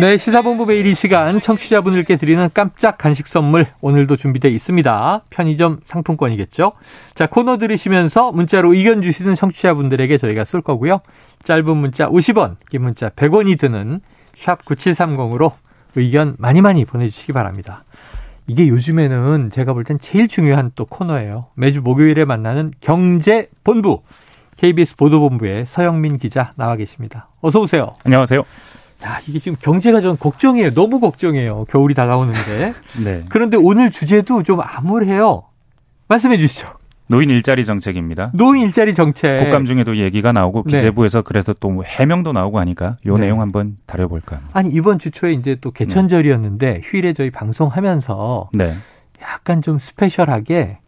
네, 시사본부 매일 이 시간 청취자분들께 드리는 깜짝 간식 선물 오늘도 준비되어 있습니다. 편의점 상품권이겠죠. 자, 코너 들으시면서 문자로 의견 주시는 청취자분들에게 저희가 쏠 거고요. 짧은 문자 50원, 긴 문자 100원이 드는 샵 9730으로 의견 많이 많이 보내주시기 바랍니다. 이게 요즘에는 제가 볼 땐 제일 중요한 또 코너예요. 매주 목요일에 만나는 경제본부. KBS 보도본부의 서영민 기자 나와 계십니다. 어서 오세요. 안녕하세요. 야, 이게 지금 경제가 좀 걱정이에요. 너무 걱정이에요. 겨울이 다가오는데. 네. 그런데 오늘 주제도 좀 암울해요. 말씀해 주시죠. 노인 일자리 정책입니다. 노인 일자리 정책. 국감 중에도 얘기가 나오고 네. 기재부에서 그래서 또 해명도 나오고 하니까 요 네. 내용 한번 다뤄볼까 합니다. 아니, 이번 주 초에 이제 또 개천절이었는데 휴일에 저희 방송하면서 네. 약간 좀 스페셜하게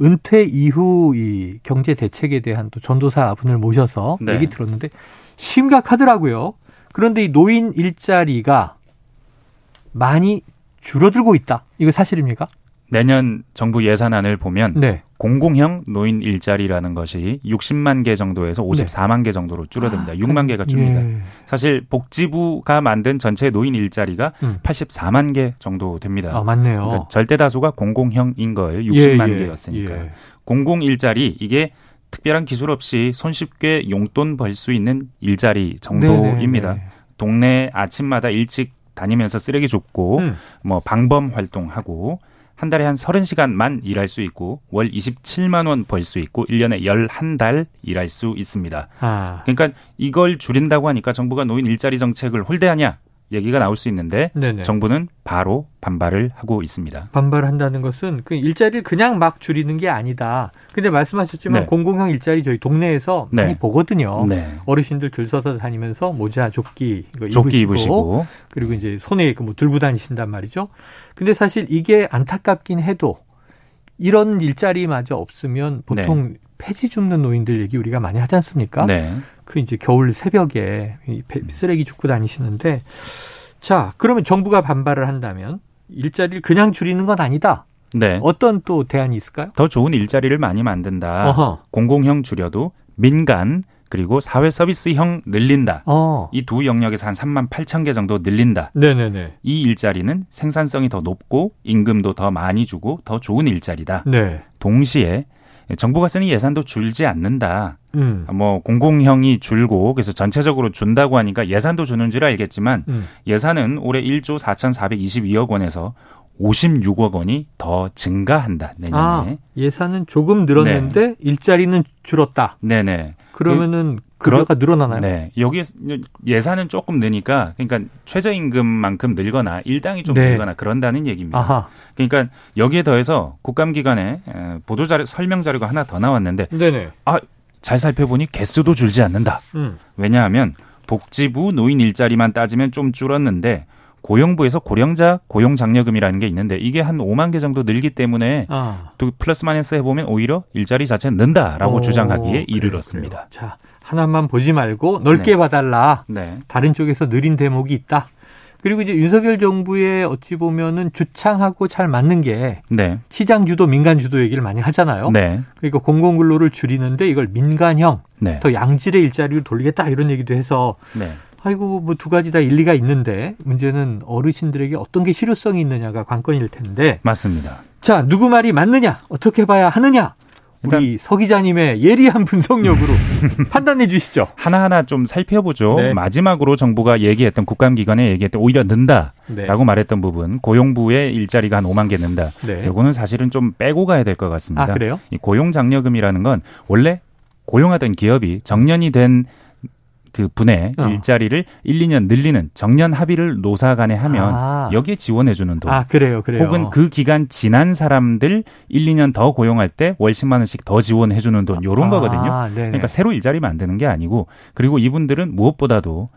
은퇴 이후 이 경제 대책에 대한 또 전도사 분을 모셔서 네. 얘기 들었는데 심각하더라고요. 그런데 이 노인 일자리가 많이 줄어들고 있다. 이거 사실입니까? 내년 정부 예산안을 보면 네. 공공형 노인 일자리라는 것이 60만 개 정도에서 54만 개 정도로 줄어듭니다. 6만 개가 줍니다. 예. 사실 복지부가 만든 전체 노인 일자리가 음. 84만 개 정도 됩니다. 아, 맞네요. 그러니까 절대 다수가 공공형인 거예요. 60만 예, 예, 개였으니까. 예. 공공 일자리 이게 특별한 기술 없이 손쉽게 용돈 벌 수 있는 일자리 정도입니다. 네네네. 동네 아침마다 일찍 다니면서 쓰레기 줍고 음. 뭐 방범 활동하고 한 달에 한 30시간만 일할 수 있고 월 27만 원 벌 수 있고 1년에 11달 일할 수 있습니다. 아, 그러니까 이걸 줄인다고 하니까 정부가 노인 일자리 정책을 홀대하냐 얘기가 나올 수 있는데 네네. 정부는 바로 반발을 하고 있습니다. 반발한다는 것은 그 일자리를 그냥 막 줄이는 게 아니다. 근데 말씀하셨지만 네. 공공형 일자리 저희 동네에서 네. 많이 보거든요. 네. 어르신들 줄 서서 다니면서 모자, 조끼 이거 조끼 입으시고, 입으시고 그리고 이제 손에 그 뭐 들고 다니신단 말이죠. 근데 사실 이게 안타깝긴 해도 이런 일자리마저 없으면 보통 폐지 줍는 노인들 얘기 우리가 많이 하지 않습니까? 네. 그 이제 겨울 새벽에 쓰레기 줍고 다니시는데 자 그러면 정부가 반발을 한다면 일자리를 그냥 줄이는 건 아니다. 네. 어떤 또 대안이 있을까요? 더 좋은 일자리를 많이 만든다. 어허. 공공형 줄여도 민간 그리고 사회 서비스형 늘린다. 어. 이두 영역에서 한 3만 8천 개 정도 늘린다. 네네네. 이 일자리는 생산성이 더 높고 임금도 더 많이 주고 더 좋은 일자리다. 네. 동시에 정부가 쓰는 예산도 줄지 않는다. 음. 뭐 공공형이 줄고 그래서 전체적으로 준다고 하니까 예산도 주는 줄 알겠지만 음. 예산은 올해 1조 4,422억 원에서 56억 원이 더 증가한다 내년에. 아 예산은 조금 늘었는데 일자리는 줄었다. 네네. 그러면은 그러- 급여가 늘어나나요? 네. 여기 예산은 조금 느니까 그러니까 최저임금만큼 늘거나 일당이 좀 네. 늘거나 그런다는 얘기입니다. 아하. 그러니까 여기에 더해서 국감기관에 보도 자료 설명 자료가 하나 더 나왔는데 네네. 잘 살펴보니 개수도 줄지 않는다. 음. 왜냐하면 복지부 노인 일자리만 따지면 좀 줄었는데 고용부에서 고령자 고용장려금이라는 게 있는데 이게 한 5만 개 정도 늘기 때문에 아. 또 플러스 마이너스 해보면 오히려 일자리 자체는 는다라고 오, 주장하기에 그래요, 이르렀습니다. 그래요. 자 하나만 보지 말고 넓게 네. 봐달라. 네. 다른 쪽에서 느린 대목이 있다. 그리고 이제 윤석열 정부의 어찌 보면은 주창하고 잘 맞는 게 네. 시장 주도, 민간 주도 얘기를 많이 하잖아요. 네. 그러니까 공공 근로를 줄이는데 이걸 민간형, 네. 더 양질의 일자리를 돌리겠다 이런 얘기도 해서 네. 아이고 뭐 두 가지 다 일리가 있는데 문제는 어르신들에게 어떤 게 실효성이 있느냐가 관건일 텐데 맞습니다. 자 누구 말이 맞느냐 어떻게 봐야 하느냐 우리 서 기자님의 예리한 분석력으로 판단해 주시죠. 하나하나 좀 살펴보죠. 네. 마지막으로 정부가 얘기했던 국감기관에 얘기했던 오히려 는다라고 네. 말했던 부분 고용부의 일자리가 한 5만 개 는다. 네. 요거는 사실은 좀 빼고 가야 될 것 같습니다. 아 그래요? 이 고용장려금이라는 건 원래 고용하던 기업이 정년이 된 그 분의 어. 일자리를 1, 2년 늘리는 정년 합의를 노사 간에 하면 아. 여기에 지원해 주는 돈. 아 그래요, 그래요. 혹은 그 기간 지난 사람들 1, 2년 더 고용할 때 월 10만 원씩 더 지원해 주는 돈 요런 거거든요. 아, 네네. 그러니까 새로 일자리 만드는 게 아니고 그리고 이분들은 무엇보다도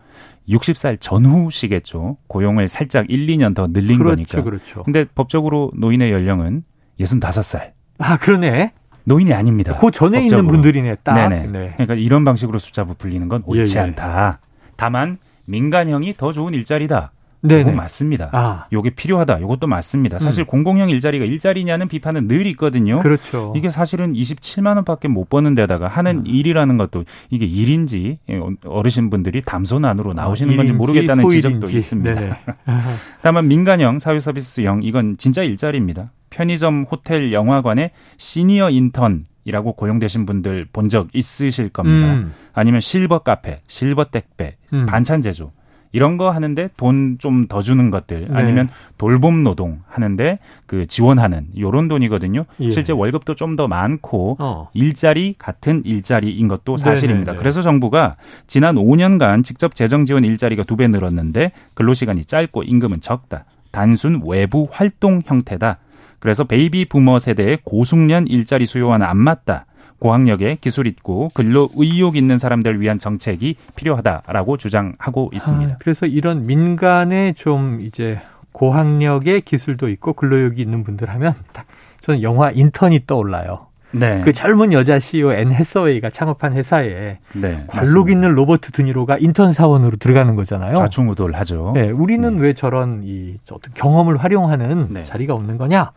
60살 전후시겠죠. 고용을 살짝 1, 2년 더 늘린 그렇죠, 거니까. 그렇죠. 근데 법적으로 노인의 연령은 65살. 아 그러네. 노인이 아닙니다. 그 전에 있는 법적으로. 분들이네, 딱. 네네. 네. 그러니까 이런 방식으로 숫자부 불리는 건 옳지 예, 예. 않다. 다만 민간형이 더 좋은 일자리다. 네네. 그건 맞습니다. 아, 요게 필요하다. 이것도 맞습니다. 사실 공공형 일자리가 일자리냐는 비판은 늘 있거든요. 그렇죠. 이게 사실은 27만 원밖에 못 버는 데다가 하는 음. 일이라는 것도 이게 일인지 어르신분들이 담소 안으로 나오시는 아, 건지 모르겠다는 지적도 소일인지. 있습니다. 네네. 다만 민간형 사회 서비스형 이건 진짜 일자리입니다. 편의점, 호텔, 영화관에 시니어 인턴 이라고 고용되신 분들 본 적 있으실 겁니다. 음, 아니면 실버 카페, 실버 택배, 음. 반찬 제조 이런 거 하는데 돈 좀 더 주는 것들 네. 아니면 돌봄 노동 하는데 그 지원하는 요런 돈이거든요. 예. 실제 월급도 좀 더 많고 어. 일자리 같은 일자리인 것도 사실입니다. 네네네. 그래서 정부가 지난 5년간 직접 재정 지원 일자리가 두 배 늘었는데 근로 시간이 짧고 임금은 적다. 단순 외부 활동 형태다. 그래서 베이비 부머 세대의 고숙련 일자리 수요와는 안 맞다. 고학력에 기술 있고 근로 의욕 있는 사람들 위한 정책이 필요하다라고 주장하고 있습니다. 아, 그래서 이런 민간에 좀 이제 고학력의 기술도 있고 근로 의욕이 있는 분들 하면 딱 저는 영화 인턴이 떠올라요. 네. 그 젊은 여자 CEO 앤 해서웨이가 창업한 회사에 네. 관록. 있는 로버트 드니로가 인턴 사원으로 들어가는 거잖아요. 좌충우돌 하죠. 네, 우리는 왜 저런 이 어떤 경험을 활용하는 네. 자리가 없는 거냐?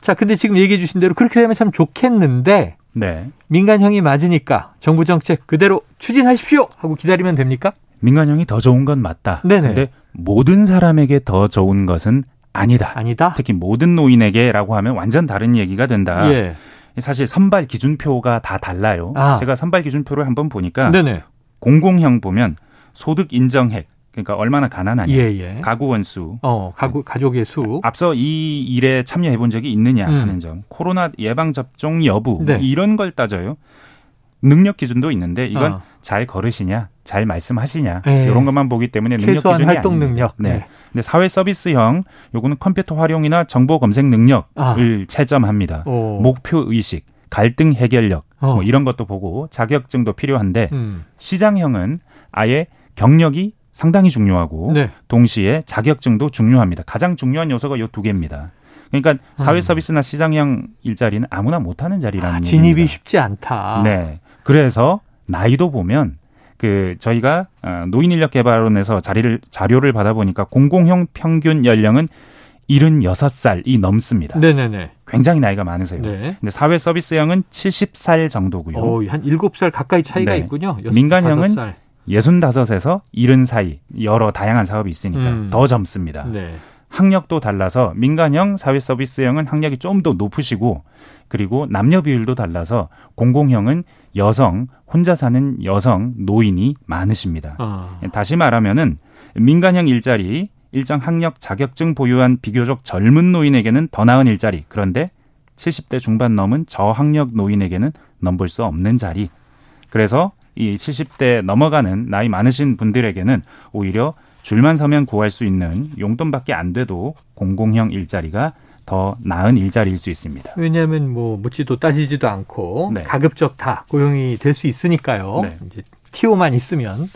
자, 근데 지금 얘기해 주신 대로 그렇게 되면 참 좋겠는데 네. 민간형이 맞으니까 정부 정책 그대로 추진하십시오 하고 기다리면 됩니까? 민간형이 더 좋은 건 맞다. 네네. 근데 모든 사람에게 더 좋은 것은 아니다. 아니다. 특히 모든 노인에게라고 하면 완전 다른 얘기가 된다. 예. 사실 선발 기준표가 다 달라요. 아. 제가 선발 기준표를 한번 보니까 네네. 공공형 보면 소득 인정액 그러니까 얼마나 가난하냐, 예, 예. 가구 원수. 어, 가구, 가족의 수. 앞서 이 일에 참여해 본 적이 있느냐 음. 하는 점, 코로나 예방 접종 여부 뭐 네. 이런 걸 따져요. 능력 기준도 있는데 이건 어. 잘 걸으시냐, 잘 말씀하시냐 예. 이런 것만 보기 때문에 능력 최소한 기준이 활동 아닙니다. 능력. 네. 네. 근데 사회 서비스형 요거는 컴퓨터 활용이나 정보 검색 능력을 아. 채점합니다. 오. 목표 의식, 갈등 해결력 어. 뭐 이런 것도 보고 자격증도 필요한데 음. 시장형은 아예 경력이 상당히 중요하고 네. 동시에 자격증도 중요합니다. 가장 중요한 요소가 요 두 개입니다. 그러니까 사회 서비스나 시장형 일자리는 아무나 못하는 자리라는 아, 얘기입니다. 진입이 쉽지 않다. 네. 그래서 나이도 보면 그 저희가 어, 노인 인력 개발원에서 자리를 자료를 받아보니까 공공형 평균 연령은 76살이 넘습니다. 네네네. 굉장히 나이가 많으세요. 네. 근데 사회 서비스형은 70살 정도고요. 어, 한 7살 가까이 차이가 네. 있군요. 민간형은 다섯 살. 65에서 70 사이 여러 다양한 사업이 있으니까 음. 더 젊습니다. 네. 학력도 달라서 민간형, 사회 서비스형은 학력이 좀 더 높으시고 그리고 남녀 비율도 달라서 공공형은 여성, 혼자 사는 여성, 노인이 많으십니다. 어. 다시 말하면은 민간형 일자리, 일정 학력 자격증 보유한 비교적 젊은 노인에게는 더 나은 일자리. 그런데 70대 중반 넘은 저학력 노인에게는 넘볼 수 없는 자리. 그래서 이 70대 넘어가는 나이 많으신 분들에게는 오히려 줄만 서면 구할 수 있는 용돈밖에 안 돼도 공공형 일자리가 더 나은 일자리일 수 있습니다. 왜냐하면 뭐 묻지도 따지지도 않고 네. 가급적 다 고용이 될 수 있으니까요. 네. 이제 티오만 있으면.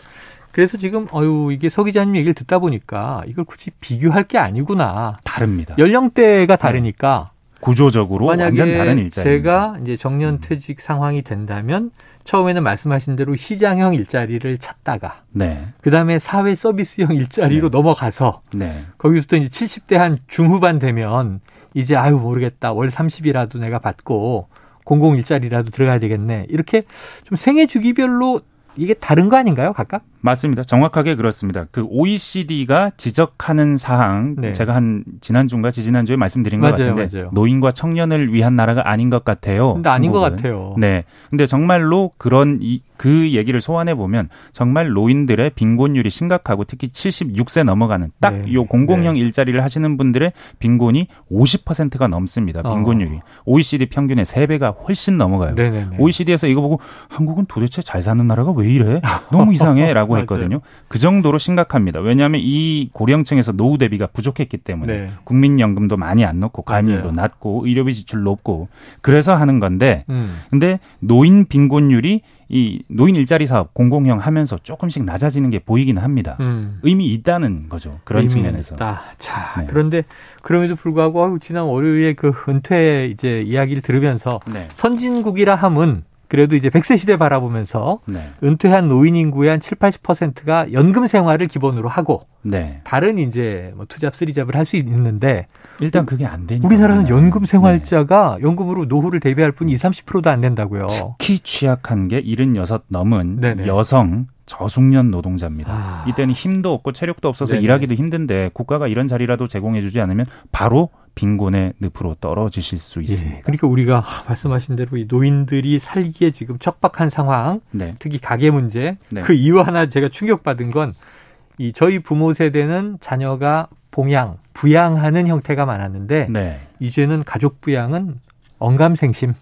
그래서 지금 어유 이게 서 기자님 얘기를 듣다 보니까 이걸 굳이 비교할 게 아니구나. 다릅니다. 연령대가 다르니까 구조적으로 완전 다른 일자리. 제가 이제 정년 퇴직 상황이 된다면 처음에는 말씀하신 대로 시장형 일자리를 찾다가 네, 그다음에 사회 서비스형 일자리로 네. 넘어가서 네, 거기서부터 이제 70대 한 중후반 되면 이제 아유 모르겠다 월 30이라도 내가 받고 공공 일자리라도 들어가야 되겠네 이렇게 좀 생애 주기별로 이게 다른 거 아닌가요 각각? 맞습니다. 정확하게 그렇습니다. 그 OECD가 지적하는 사항 네. 제가 한 지난주인가 지지난주에 말씀드린 것 맞아요, 같은데 맞아요. 노인과 청년을 위한 나라가 아닌 것 같아요. 근데 아닌 것 한국은. 같아요. 네. 근데 정말로 그런 이, 그 얘기를 소환해 보면 정말 노인들의 빈곤율이 심각하고 특히 76세 넘어가는 딱 네. 요 공공형 일자리를 하시는 분들의 빈곤이 50%가 넘습니다. 빈곤율이. OECD 평균의 3배가 훨씬 넘어가요. 어. 네네네. OECD에서 이거 보고 한국은 도대체 잘 사는 나라가 왜 이래? 너무 이상해라고 맞아요. 했거든요. 그 정도로 심각합니다. 왜냐하면 이 고령층에서 노후 대비가 부족했기 때문에 네. 국민연금도 많이 안 넣고 가입률도 맞아요. 낮고 의료비 지출 높고 그래서 하는 건데 음. 근데 노인 빈곤율이 이 노인 일자리 사업 공공형 하면서 조금씩 낮아지는 게 보이기는 합니다. 음. 의미 있다는 거죠. 그런 측면에서. 있다. 자, 네. 그런데 그럼에도 불구하고 지난 월요일에 그 은퇴 이제 이야기를 들으면서 네. 선진국이라 함은 그래도 이제 100세 시대 바라보면서 네. 은퇴한 노인 인구의 한 7, 80%가 연금 생활을 기본으로 하고 네. 다른 이제 뭐 투잡, 쓰리잡을 할 수 있는데 일단 그게 안 되니까. 우리나라는 연금 네. 생활자가 연금으로 노후를 대비할 뿐 20, 30%도 안 된다고요. 특히 취약한 게 76 넘은 네네. 여성 저숙련 노동자입니다. 아. 이때는 힘도 없고 체력도 없어서 네네. 일하기도 힘든데 국가가 이런 자리라도 제공해 주지 않으면 바로 빈곤의 늪으로 떨어지실 수 있습니다. 예, 그러니까 우리가 하, 말씀하신 대로 이 노인들이 살기에 지금 척박한 상황, 네. 특히 가계 문제, 네. 그 이유 하나 제가 충격받은 건 이 저희 부모 세대는 자녀가 봉양, 부양하는 형태가 많았는데 네. 이제는 가족 부양은 언감생심.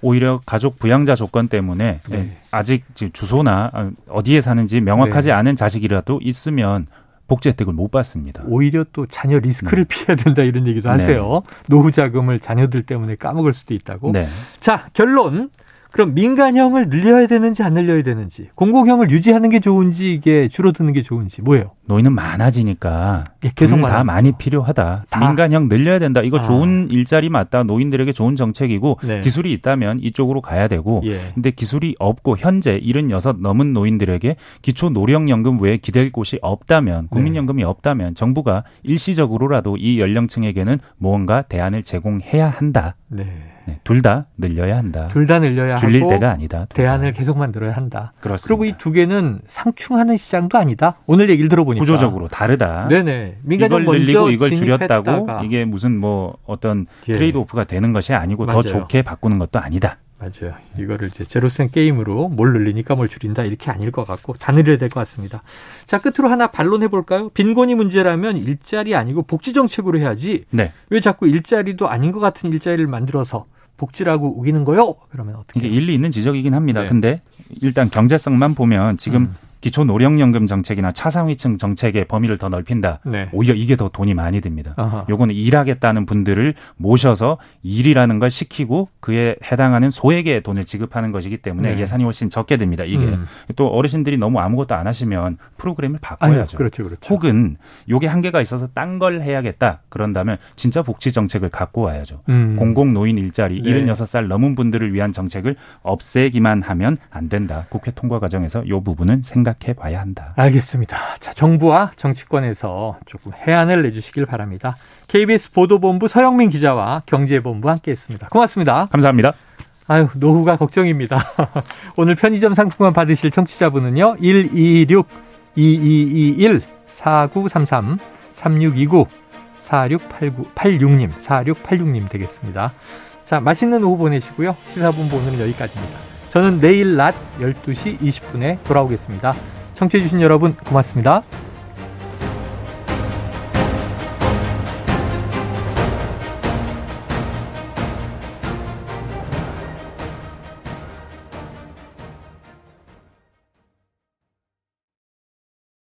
오히려 가족 부양자 조건 때문에 네. 아직 주소나 아, 어디에 사는지 명확하지 네. 않은 자식이라도 있으면 복지 혜택을 못 받습니다. 오히려 또 자녀 리스크를 피해야 된다 이런 얘기도 네. 하세요. 노후 자금을 자녀들 때문에 까먹을 수도 있다고. 네. 자, 결론. 그럼 민간형을 늘려야 되는지 안 늘려야 되는지, 공공형을 유지하는 게 좋은지 이게 줄어드는 게 좋은지 뭐예요? 노인은 많아지니까 예, 계속 많아지죠. 많이 필요하다. 다. 민간형 늘려야 된다. 이거 아. 좋은 일자리 맞다. 노인들에게 좋은 정책이고 네. 기술이 있다면 이쪽으로 가야 되고 예. 근데 기술이 없고 현재 76 넘은 노인들에게 기초 노령연금 외에 기댈 곳이 없다면 국민연금이 없다면 정부가 일시적으로라도 이 연령층에게는 무언가 대안을 제공해야 한다. 네. 네, 둘 다 늘려야 한다. 둘 다 늘려야 줄릴 하고 때가 아니다. 둘 대안을 다. 계속 만들어야 한다. 그렇습니다. 그리고 이 두 개는 상충하는 시장도 아니다. 오늘 얘기를 들어보니까 구조적으로 다르다. 네네. 민간형 이걸 늘리고 이걸 줄였다고 이게 무슨 뭐 어떤 예. 트레이드 오프가 되는 것이 아니고 맞아요. 더 좋게 바꾸는 것도 아니다. 맞아요. 이거를 이제 제로센 게임으로 뭘 늘리니까 뭘 줄인다 이렇게 아닐 것 같고 다 늘려야 될 것 같습니다. 자 끝으로 하나 반론해 볼까요? 빈곤이 문제라면 일자리 아니고 복지 정책으로 해야지 네. 왜 자꾸 일자리도 아닌 것 같은 일자리를 만들어서 복지라고 우기는 거요? 그러면 어떻게? 이게 일리 있는 지적이긴 합니다. 네. 근데 일단 경제성만 보면 지금 음. 기초 노령연금 정책이나 차상위층 정책의 범위를 더 넓힌다. 네. 오히려 이게 더 돈이 많이 듭니다. 아하. 요거는 일하겠다는 분들을 모셔서 일이라는 걸 시키고 그에 해당하는 소액의 돈을 지급하는 것이기 때문에 네. 예산이 훨씬 적게 듭니다. 이게 음. 또 어르신들이 너무 아무것도 안 하시면 프로그램을 아유, 바꿔야죠. 그렇죠, 그렇죠. 혹은 요게 한계가 있어서 딴 걸 해야겠다. 그런다면 진짜 복지 정책을 갖고 와야죠. 음. 공공 노인 일자리 네. 76살 넘은 분들을 위한 정책을 없애기만 하면 안 된다. 국회 통과 과정에서 요 부분은 생각 해 봐야 한다. 알겠습니다. 자, 정부와 정치권에서 조금 해안을 내주시길 바랍니다. KBS 보도본부 서영민 기자와 경제본부 함께 했습니다. 고맙습니다. 감사합니다. 아유, 노후가 걱정입니다. 오늘 편의점 상품권 받으실 청취자분은요, 126-2221-4933-3629 4689-86님, 4686님 되겠습니다. 자, 맛있는 오후 보내시고요. 시사본부 오늘은 여기까지입니다. 저는 내일 낮 12시 20분에 돌아오겠습니다. 청취해주신 여러분 고맙습니다.